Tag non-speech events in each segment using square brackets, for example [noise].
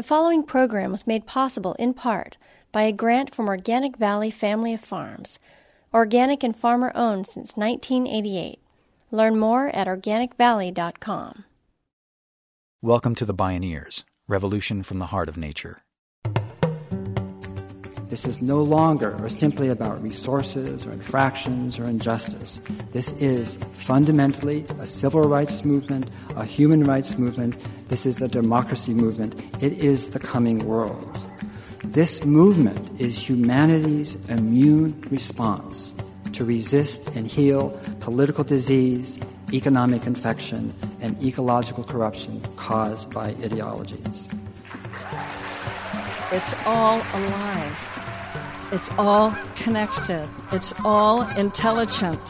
The following program was made possible in part by a grant from Organic Valley Family of Farms, organic and farmer owned since 1988. Learn more at organicvalley.com. Welcome to the Bioneers, Revolution from the Heart of Nature. This is no longer or simply about resources or infractions or injustice. This is fundamentally a civil rights movement, a human rights movement. This is a democracy movement. It is the coming world. This movement is humanity's immune response to resist and heal political disease, economic infection, and ecological corruption caused by ideologies. It's all alive. It's all connected. It's all intelligent.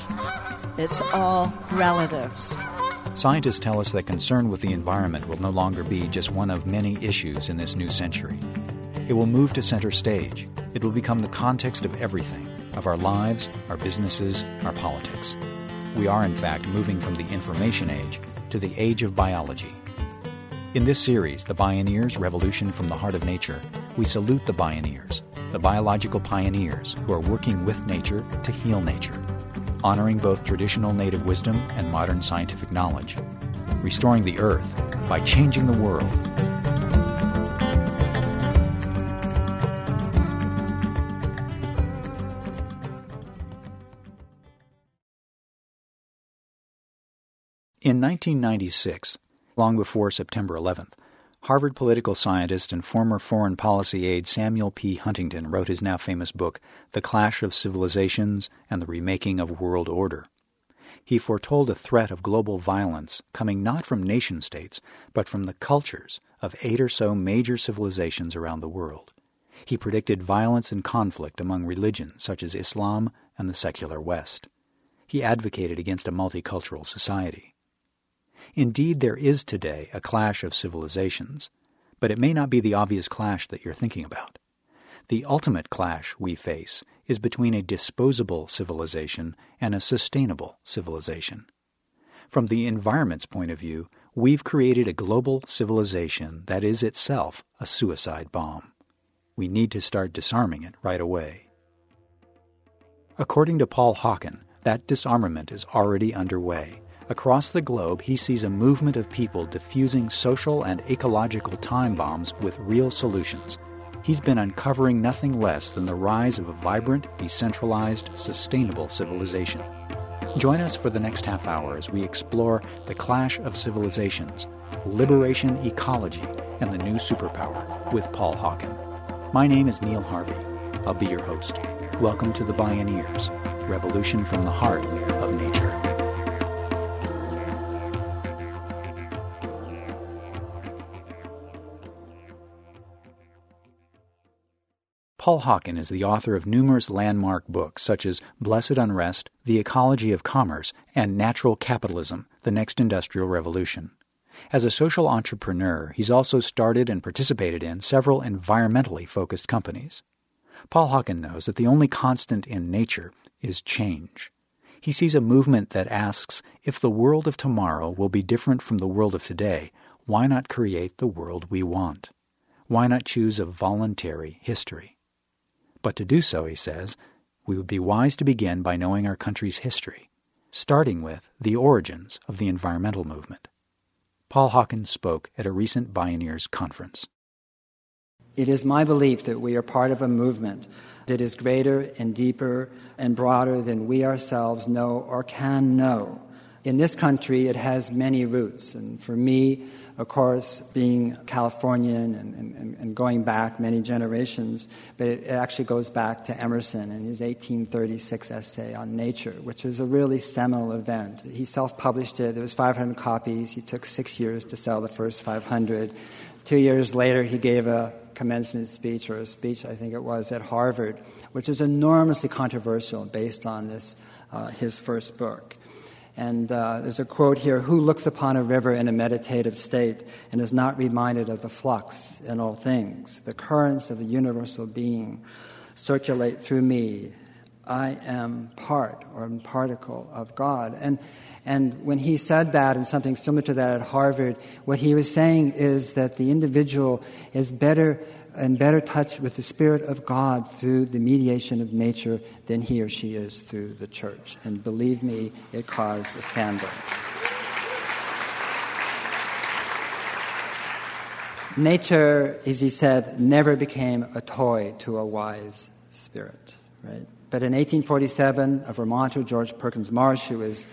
It's all relatives. Scientists tell us that concern with the environment will no longer be just one of many issues in this new century. It will move to center stage. It will become the context of everything of our lives, our businesses, our politics. We are, in fact, moving from the information age to the age of biology. In this series, The Bioneers Revolution from the Heart of Nature, we salute the Bioneers, the biological pioneers who are working with nature to heal nature, honoring both traditional native wisdom and modern scientific knowledge, restoring the earth by changing the world. In 1996, long before September 11th, Harvard political scientist and former foreign policy aide Samuel P. Huntington wrote his now famous book, The Clash of Civilizations and the Remaking of World Order. He foretold a threat of global violence coming not from nation states, but from the cultures of eight or so major civilizations around the world. He predicted violence and conflict among religions such as Islam and the secular West. He advocated against a multicultural society. Indeed, there is today a clash of civilizations, but it may not be the obvious clash that you're thinking about. The ultimate clash we face is between a disposable civilization and a sustainable civilization. From the environment's point of view, we've created a global civilization that is itself a suicide bomb. We need to start disarming it right away. According to Paul Hawken, that disarmament is already underway Across the globe, he sees a movement of people diffusing social and ecological time bombs with real solutions. He's been uncovering nothing less than the rise of a vibrant, decentralized, sustainable civilization. Join us for the next half hour as we explore the clash of civilizations, liberation ecology, and the new superpower with Paul Hawken. My name is Neil Harvey. I'll be your host. Welcome to the Bioneers, Revolution from the Heart Paul Hawken is the author of numerous landmark books such as Blessed Unrest, The Ecology of Commerce, and Natural Capitalism The Next Industrial Revolution. As a social entrepreneur, he's also started and participated in several environmentally focused companies. Paul Hawken knows that the only constant in nature is change. He sees a movement that asks if the world of tomorrow will be different from the world of today, why not create the world we want? Why not choose a voluntary history? But to do so, he says, we would be wise to begin by knowing our country's history, starting with the origins of the environmental movement. Paul Hawken spoke at a recent Bioneers conference. It is my belief that we are part of a movement that is greater and deeper and broader than we ourselves know or can know. In this country, it has many roots, and for me, of course, being Californian and, and, and, going back many generations, but it actually goes back to Emerson and his 1836 essay on nature, which was a really seminal event. He self published it, it was 500 copies. He took six years to sell the first 500. Two years later, he gave a commencement speech, or a speech, I think it was, at Harvard, which is enormously controversial based on this, uh, his first book. And uh, there's a quote here Who looks upon a river in a meditative state and is not reminded of the flux in all things? The currents of the universal being circulate through me. I am part or particle of God. And, and when he said that and something similar to that at Harvard, what he was saying is that the individual is better in better touch with the Spirit of God through the mediation of nature than he or she is through the church. And believe me, it caused a scandal. Nature, as he said, never became a toy to a wise spirit, right? But in 1847, a Vermonter, George Perkins Marsh, who is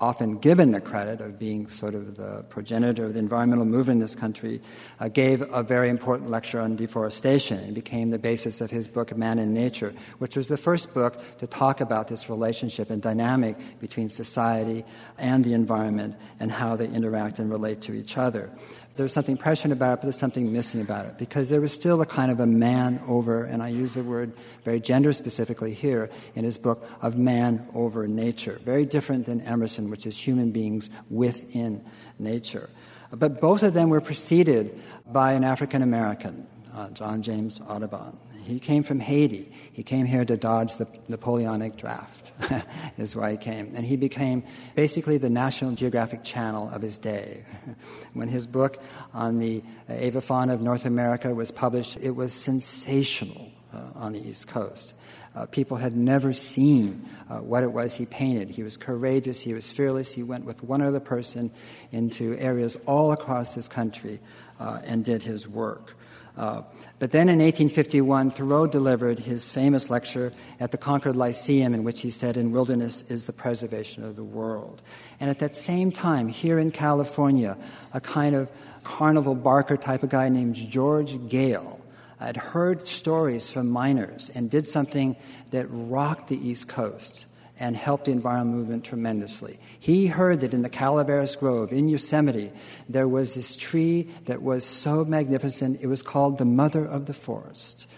often given the credit of being sort of the progenitor of the environmental movement in this country, uh, gave a very important lecture on deforestation and became the basis of his book, Man and Nature, which was the first book to talk about this relationship and dynamic between society and the environment and how they interact and relate to each other there's something prescient about it, but there's something missing about it because there was still a kind of a man over, and I use the word very gender specifically here in his book, of man over nature. Very different than Emerson, which is human beings within nature. But both of them were preceded by an African American, uh, John James Audubon. He came from Haiti. He came here to dodge the Napoleonic draft, [laughs] is why he came. And he became basically the National Geographic Channel of his day. [laughs] when his book on the avifauna of North America was published, it was sensational uh, on the East Coast. Uh, people had never seen uh, what it was he painted. He was courageous, he was fearless, he went with one other person into areas all across this country uh, and did his work. Uh, but then in 1851, Thoreau delivered his famous lecture at the Concord Lyceum, in which he said, In wilderness is the preservation of the world. And at that same time, here in California, a kind of carnival barker type of guy named George Gale had heard stories from miners and did something that rocked the East Coast and helped the environmental movement tremendously. He heard that in the Calaveras Grove in Yosemite, there was this tree that was so magnificent, it was called the Mother of the Forest.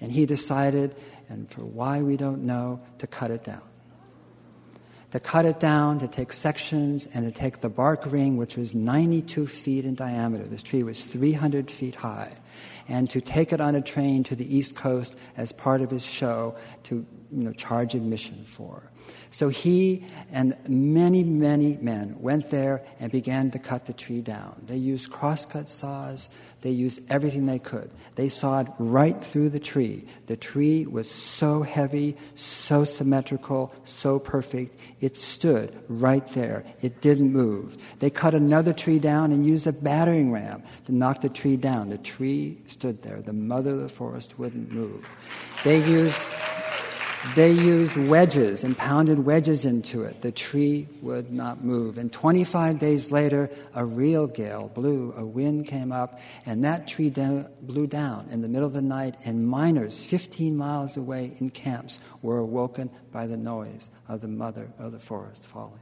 And he decided, and for why we don't know, to cut it down. To cut it down, to take sections, and to take the bark ring, which was 92 feet in diameter. This tree was 300 feet high. And to take it on a train to the East Coast as part of his show to you know, charge admission for. So he and many, many men went there and began to cut the tree down. They used crosscut saws, they used everything they could. They sawed right through the tree. The tree was so heavy, so symmetrical, so perfect, it stood right there. It didn't move. They cut another tree down and used a battering ram to knock the tree down. The tree stood there. The mother of the forest wouldn't move. They used they used wedges and pounded wedges into it. The tree would not move. And 25 days later, a real gale blew, a wind came up, and that tree blew down in the middle of the night, and miners 15 miles away in camps were awoken by the noise of the mother of the forest falling.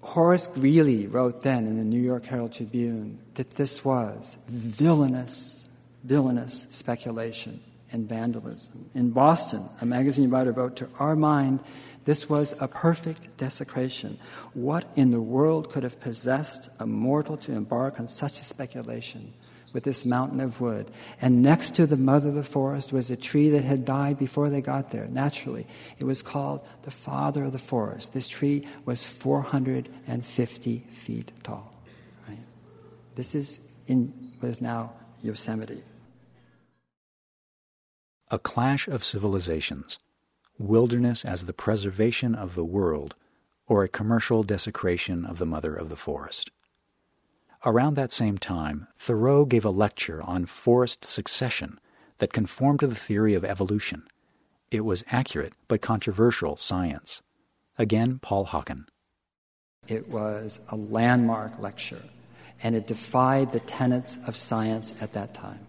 Horace Greeley wrote then in the New York Herald Tribune that this was villainous, villainous speculation and vandalism. In Boston, a magazine writer wrote, To our mind, this was a perfect desecration. What in the world could have possessed a mortal to embark on such a speculation with this mountain of wood? And next to the mother of the forest was a tree that had died before they got there, naturally. It was called the father of the forest. This tree was 450 feet tall. Right? This is in what is now Yosemite. A Clash of Civilizations Wilderness as the Preservation of the World, or a Commercial Desecration of the Mother of the Forest. Around that same time, Thoreau gave a lecture on forest succession that conformed to the theory of evolution. It was accurate but controversial science. Again, Paul Hawken. It was a landmark lecture, and it defied the tenets of science at that time.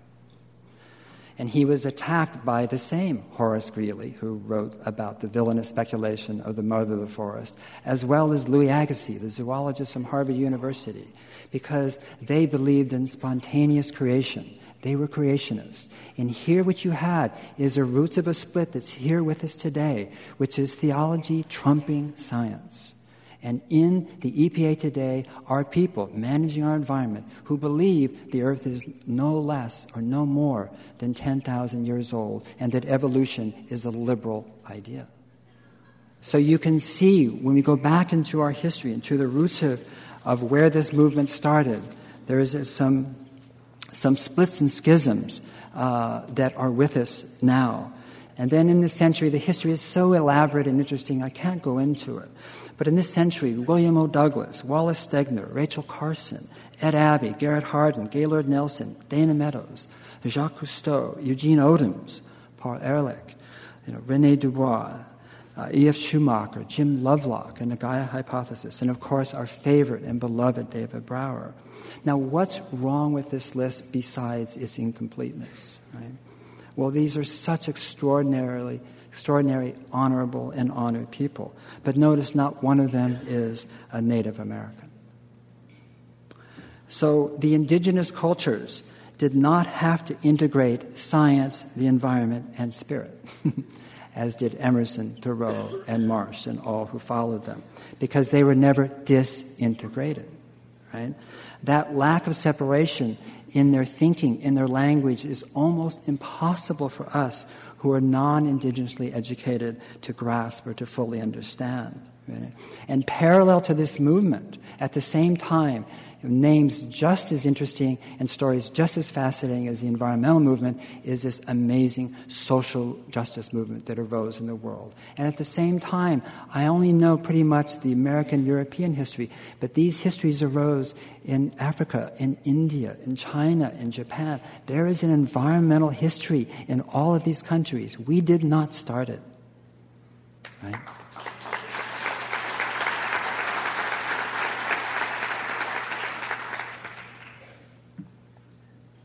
And he was attacked by the same Horace Greeley, who wrote about the villainous speculation of the mother of the forest, as well as Louis Agassiz, the zoologist from Harvard University, because they believed in spontaneous creation. They were creationists. And here, what you had is the roots of a split that's here with us today, which is theology trumping science. And in the EPA today are people managing our environment who believe the Earth is no less or no more than 10,000 years old and that evolution is a liberal idea. So you can see when we go back into our history, into the roots of, of where this movement started, there is some, some splits and schisms uh, that are with us now. And then in this century, the history is so elaborate and interesting, I can't go into it. But in this century, William O. Douglas, Wallace Stegner, Rachel Carson, Ed Abbey, Garrett Hardin, Gaylord Nelson, Dana Meadows, Jacques Cousteau, Eugene Odums, Paul Ehrlich, you know, Rene Dubos, uh, E.F. Schumacher, Jim Lovelock, and the Gaia hypothesis, and of course our favorite and beloved David Brower. Now, what's wrong with this list besides its incompleteness? Right? Well, these are such extraordinarily extraordinary, honorable, and honored people. But notice not one of them is a Native American. So the indigenous cultures did not have to integrate science, the environment, and spirit, [laughs] as did Emerson, Thoreau, and Marsh, and all who followed them, because they were never disintegrated. Right? That lack of separation in their thinking, in their language, is almost impossible for us who are non indigenously educated to grasp or to fully understand. Right? And parallel to this movement, at the same time, names just as interesting and stories just as fascinating as the environmental movement is this amazing social justice movement that arose in the world. And at the same time, I only know pretty much the American European history, but these histories arose in Africa, in India, in China, in Japan. There is an environmental history in all of these countries. We did not start it. Right?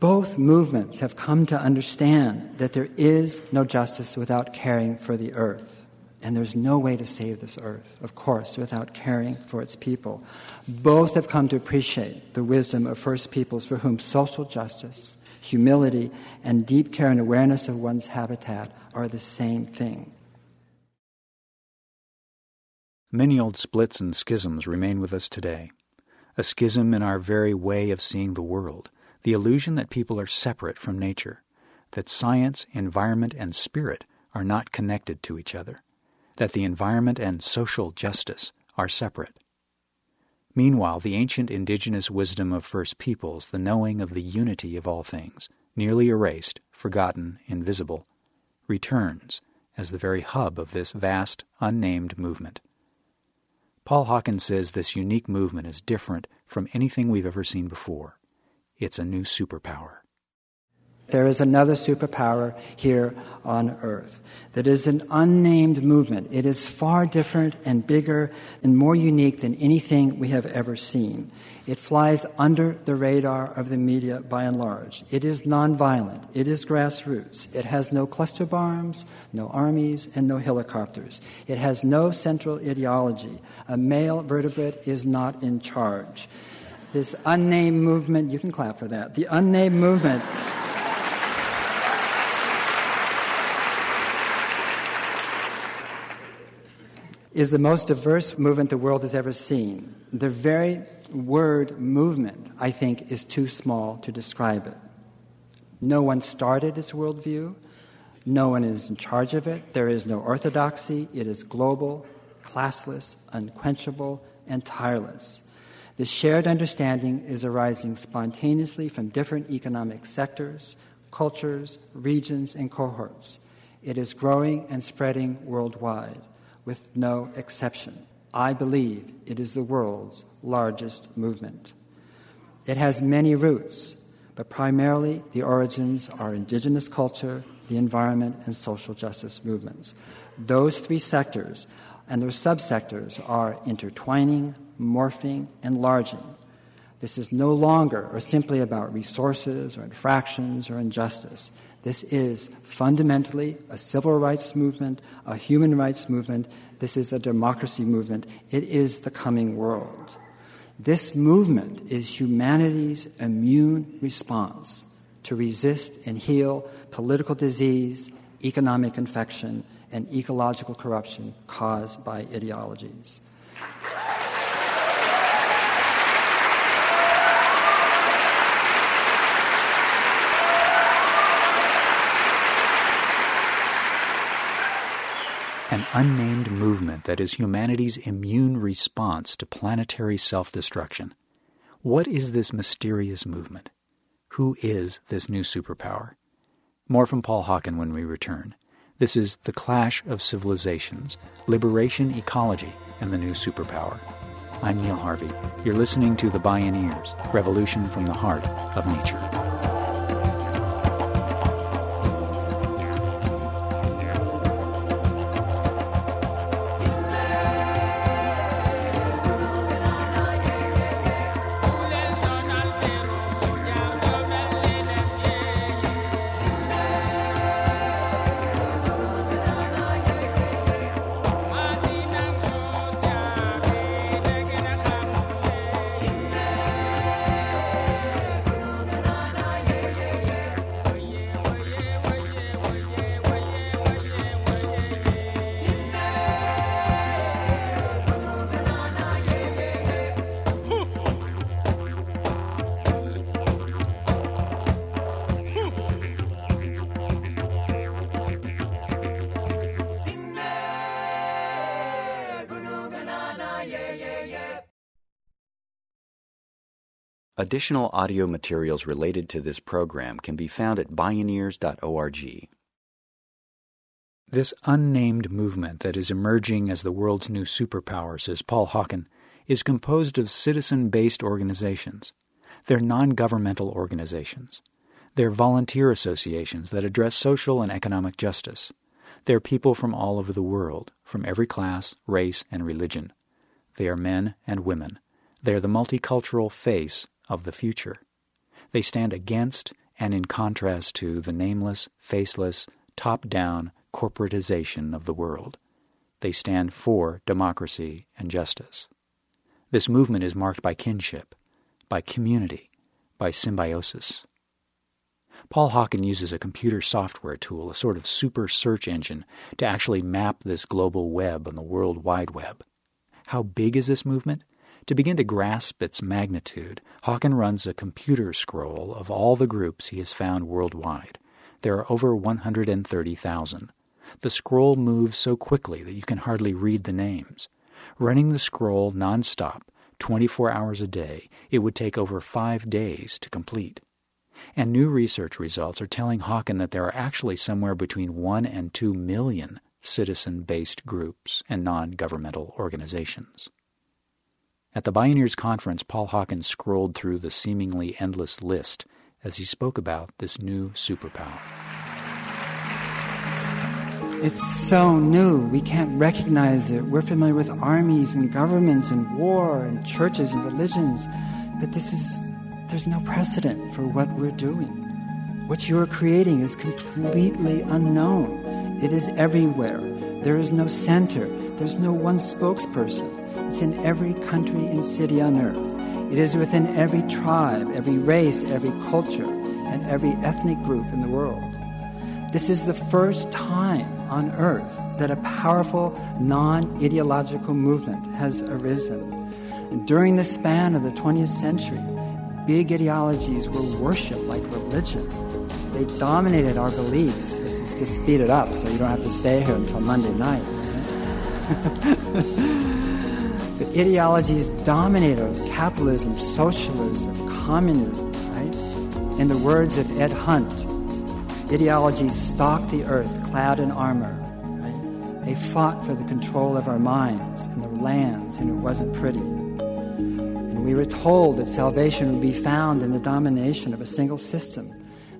Both movements have come to understand that there is no justice without caring for the earth. And there's no way to save this earth, of course, without caring for its people. Both have come to appreciate the wisdom of First Peoples for whom social justice, humility, and deep care and awareness of one's habitat are the same thing. Many old splits and schisms remain with us today. A schism in our very way of seeing the world the illusion that people are separate from nature, that science, environment, and spirit are not connected to each other, that the environment and social justice are separate. Meanwhile, the ancient indigenous wisdom of First Peoples, the knowing of the unity of all things, nearly erased, forgotten, invisible, returns as the very hub of this vast, unnamed movement. Paul Hawken says this unique movement is different from anything we've ever seen before. It's a new superpower. There is another superpower here on earth that is an unnamed movement. It is far different and bigger and more unique than anything we have ever seen. It flies under the radar of the media by and large. It is nonviolent. It is grassroots. It has no cluster bombs, no armies, and no helicopters. It has no central ideology. A male vertebrate is not in charge this unnamed movement, you can clap for that, the unnamed movement. is the most diverse movement the world has ever seen. The very word movement, I think, is too small to describe it. No one started its worldview. No one is in charge of it. There is no orthodoxy. It is global, classless, unquenchable, and tireless. The shared understanding is arising spontaneously from different economic sectors, cultures, regions, and cohorts. It is growing and spreading worldwide, with no exception. I believe it is the world's largest movement. It has many roots, but primarily the origins are indigenous culture, the environment, and social justice movements. Those three sectors and their subsectors are intertwining, morphing, enlarging. This is no longer or simply about resources or infractions or injustice. This is fundamentally a civil rights movement, a human rights movement. This is a democracy movement. It is the coming world. This movement is humanity's immune response to resist and heal political disease, economic infection, and ecological corruption caused by ideologies. An unnamed movement that is humanity's immune response to planetary self destruction. What is this mysterious movement? Who is this new superpower? More from Paul Hawken when we return. This is The Clash of Civilizations Liberation, Ecology, and the New Superpower. I'm Neil Harvey. You're listening to The Bioneers Revolution from the Heart of Nature. Additional audio materials related to this program can be found at bioneers.org. This unnamed movement that is emerging as the world's new superpower, says Paul Hawken, is composed of citizen based organizations. They're non governmental organizations. They're volunteer associations that address social and economic justice. They're people from all over the world, from every class, race, and religion. They are men and women. They are the multicultural face of the future. They stand against and in contrast to the nameless, faceless, top down corporatization of the world. They stand for democracy and justice. This movement is marked by kinship, by community, by symbiosis. Paul Hawken uses a computer software tool, a sort of super search engine, to actually map this global web on the World Wide Web. How big is this movement? To begin to grasp its magnitude, Hawken runs a computer scroll of all the groups he has found worldwide. There are over 130,000. The scroll moves so quickly that you can hardly read the names. Running the scroll nonstop, 24 hours a day, it would take over five days to complete. And new research results are telling Hawken that there are actually somewhere between 1 and 2 million citizen based groups and non governmental organizations. At the Bioneers Conference, Paul Hawken scrolled through the seemingly endless list as he spoke about this new superpower. It's so new, we can't recognize it. We're familiar with armies and governments and war and churches and religions, but this is, there's no precedent for what we're doing. What you are creating is completely unknown. It is everywhere. There is no center, there's no one spokesperson. It's in every country and city on earth. It is within every tribe, every race, every culture, and every ethnic group in the world. This is the first time on earth that a powerful, non ideological movement has arisen. And during the span of the 20th century, big ideologies were worshipped like religion. They dominated our beliefs. This is to speed it up so you don't have to stay here until Monday night. [laughs] Ideologies dominate us capitalism, socialism, communism, right? In the words of Ed Hunt, ideologies stalked the earth clad in armor. Right? They fought for the control of our minds and the lands, and it wasn't pretty. And we were told that salvation would be found in the domination of a single system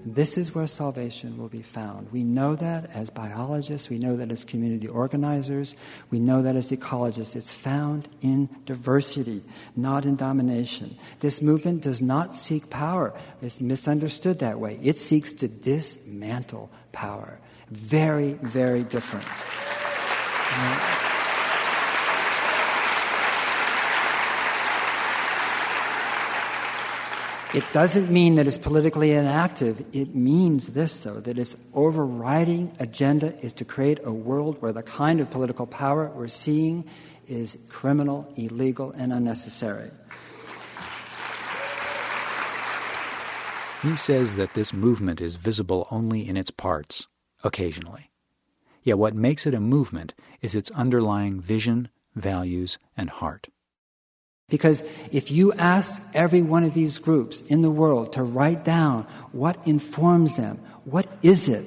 this is where salvation will be found. We know that as biologists, we know that as community organizers, we know that as ecologists. It's found in diversity, not in domination. This movement does not seek power. It's misunderstood that way. It seeks to dismantle power. Very, very different. It doesn't mean that it's politically inactive. It means this, though, that its overriding agenda is to create a world where the kind of political power we're seeing is criminal, illegal, and unnecessary. He says that this movement is visible only in its parts, occasionally. Yet what makes it a movement is its underlying vision, values, and heart. Because if you ask every one of these groups in the world to write down what informs them, what is it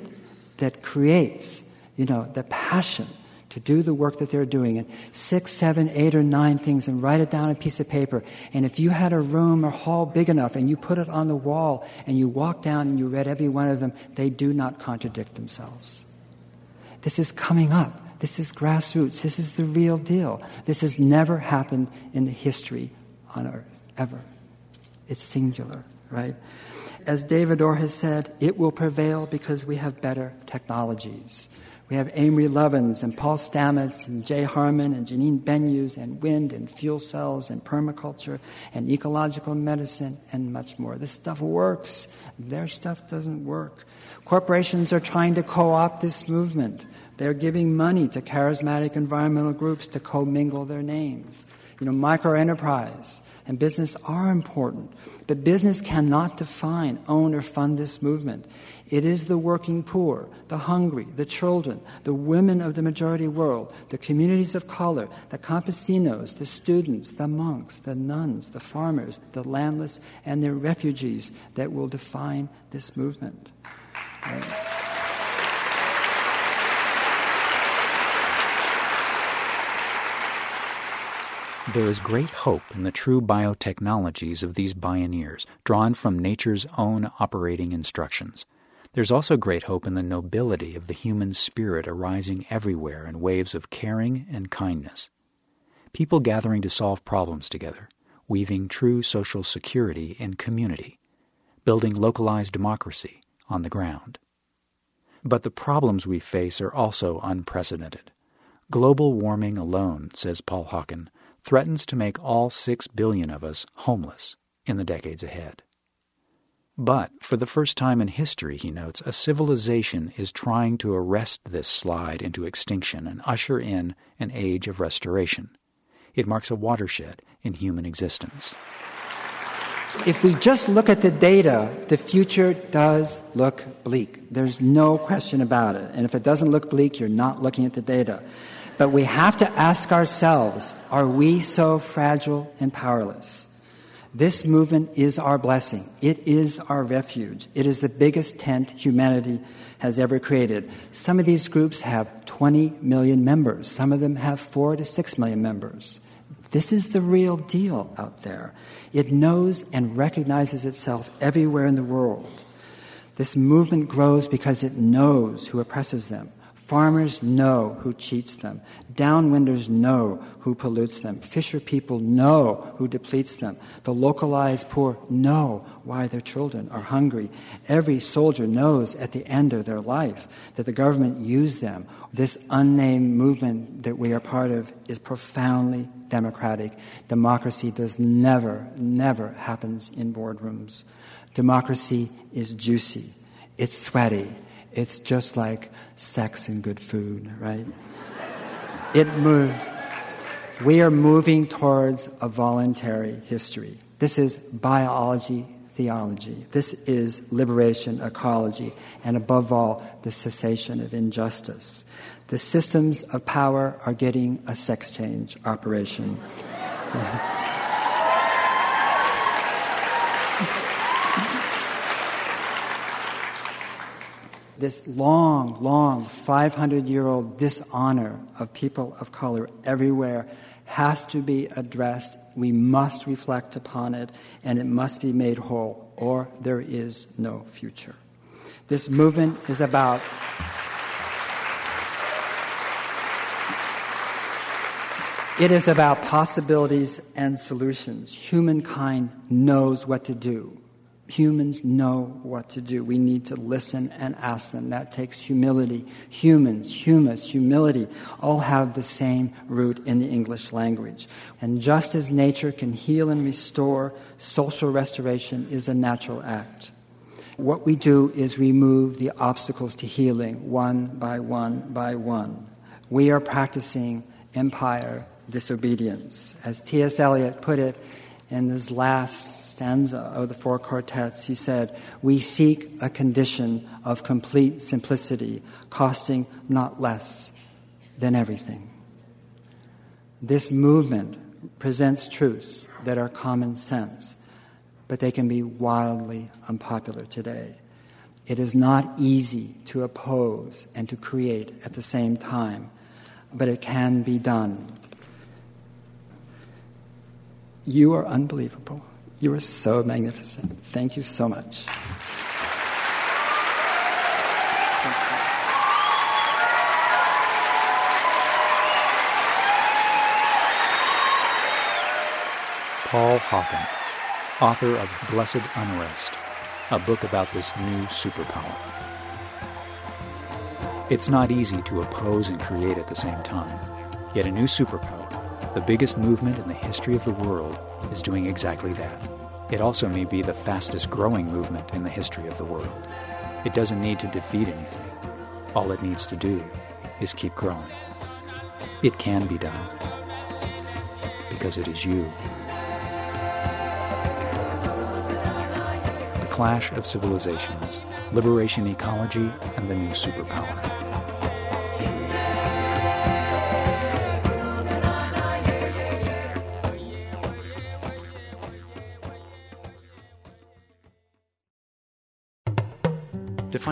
that creates, you know, the passion to do the work that they're doing, and six, seven, eight, or nine things, and write it down on a piece of paper. And if you had a room or hall big enough and you put it on the wall and you walk down and you read every one of them, they do not contradict themselves. This is coming up. This is grassroots. This is the real deal. This has never happened in the history on earth, ever. It's singular, right? As David Orr has said, it will prevail because we have better technologies. We have Amory Lovins and Paul Stamets and Jay Harman and Janine Benyus and wind and fuel cells and permaculture and ecological medicine and much more. This stuff works. Their stuff doesn't work. Corporations are trying to co opt this movement. They're giving money to charismatic environmental groups to commingle their names. You know, micro enterprise and business are important, but business cannot define, own, or fund this movement. It is the working poor, the hungry, the children, the women of the majority world, the communities of color, the campesinos, the students, the monks, the nuns, the farmers, the landless, and the refugees that will define this movement. Right? There is great hope in the true biotechnologies of these pioneers, drawn from nature's own operating instructions. There's also great hope in the nobility of the human spirit arising everywhere in waves of caring and kindness. People gathering to solve problems together, weaving true social security in community, building localized democracy on the ground. But the problems we face are also unprecedented. Global warming alone, says Paul Hawken, threatens to make all six billion of us homeless in the decades ahead. But for the first time in history, he notes, a civilization is trying to arrest this slide into extinction and usher in an age of restoration. It marks a watershed in human existence. If we just look at the data, the future does look bleak. There's no question about it. And if it doesn't look bleak, you're not looking at the data. But we have to ask ourselves are we so fragile and powerless? This movement is our blessing. It is our refuge. It is the biggest tent humanity has ever created. Some of these groups have 20 million members, some of them have 4 to 6 million members. This is the real deal out there. It knows and recognizes itself everywhere in the world. This movement grows because it knows who oppresses them. Farmers know who cheats them. Downwinders know who pollutes them. Fisher people know who depletes them. The localized poor know why their children are hungry. Every soldier knows at the end of their life that the government used them. This unnamed movement that we are part of is profoundly democratic. Democracy does never, never happens in boardrooms. Democracy is juicy. It's sweaty. It's just like sex and good food, right? It moves. We are moving towards a voluntary history. This is biology theology. This is liberation ecology, and above all, the cessation of injustice. The systems of power are getting a sex change operation. [laughs] this long, long 500 year old dishonor of people of color everywhere has to be addressed. We must reflect upon it, and it must be made whole, or there is no future. This movement is about It is about possibilities and solutions. Humankind knows what to do humans know what to do. We need to listen and ask them. That takes humility. Humans, humus, humility all have the same root in the English language. And just as nature can heal and restore, social restoration is a natural act. What we do is remove the obstacles to healing one by one by one. We are practicing empire disobedience. As T.S. Eliot put it, in his last stanza of the four quartets, he said, We seek a condition of complete simplicity, costing not less than everything. This movement presents truths that are common sense, but they can be wildly unpopular today. It is not easy to oppose and to create at the same time, but it can be done. You are unbelievable. You are so magnificent. Thank you so much. Paul Hawken, author of Blessed Unrest, a book about this new superpower. It's not easy to oppose and create at the same time, yet a new superpower, the biggest movement in the history of the world, is doing exactly that. It also may be the fastest growing movement in the history of the world. It doesn't need to defeat anything. All it needs to do is keep growing. It can be done because it is you. The Clash of civilizations, liberation ecology, and the new superpower.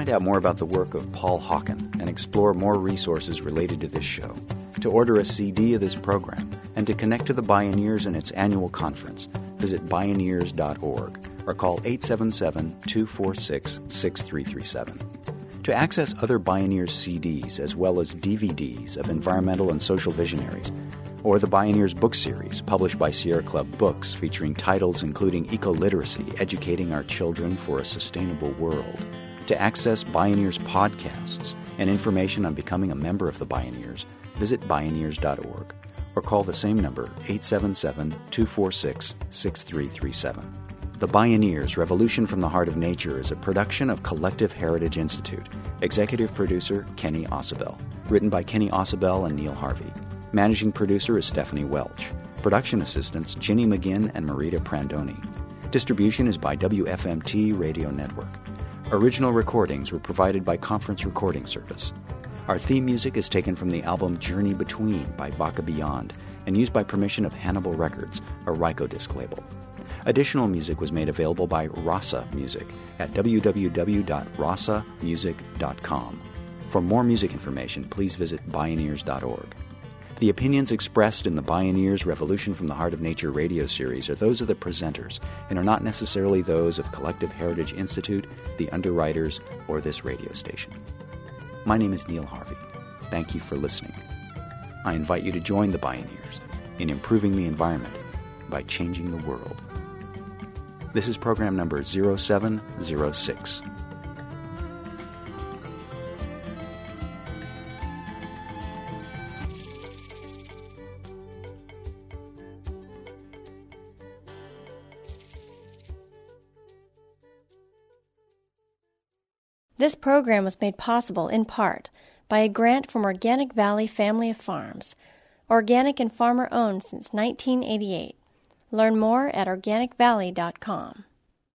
Find out more about the work of Paul Hawken and explore more resources related to this show, to order a CD of this program, and to connect to the Bioneers and its annual conference, visit bioneers.org or call 877 246 6337. To access other Bioneers CDs as well as DVDs of environmental and social visionaries, or the Bioneers book series published by Sierra Club Books featuring titles including Eco Literacy Educating Our Children for a Sustainable World. To access Bioneers podcasts and information on becoming a member of the Bioneers, visit Bioneers.org or call the same number 877 246 6337. The Bioneers Revolution from the Heart of Nature is a production of Collective Heritage Institute. Executive producer Kenny Ausubel. Written by Kenny Ausubel and Neil Harvey. Managing producer is Stephanie Welch. Production assistants Ginny McGinn and Marita Prandoni. Distribution is by WFMT Radio Network. Original recordings were provided by Conference Recording Service. Our theme music is taken from the album Journey Between by Baka Beyond and used by permission of Hannibal Records, a Rykodisc label. Additional music was made available by Rasa Music at www.rasamusic.com. For more music information, please visit Bioneers.org. The opinions expressed in the Bioneers Revolution from the Heart of Nature radio series are those of the presenters and are not necessarily those of Collective Heritage Institute, the underwriters, or this radio station. My name is Neil Harvey. Thank you for listening. I invite you to join the Bioneers in improving the environment by changing the world. This is program number 0706. Program was made possible in part by a grant from Organic Valley Family of Farms, organic and farmer owned since 1988. Learn more at organicvalley.com.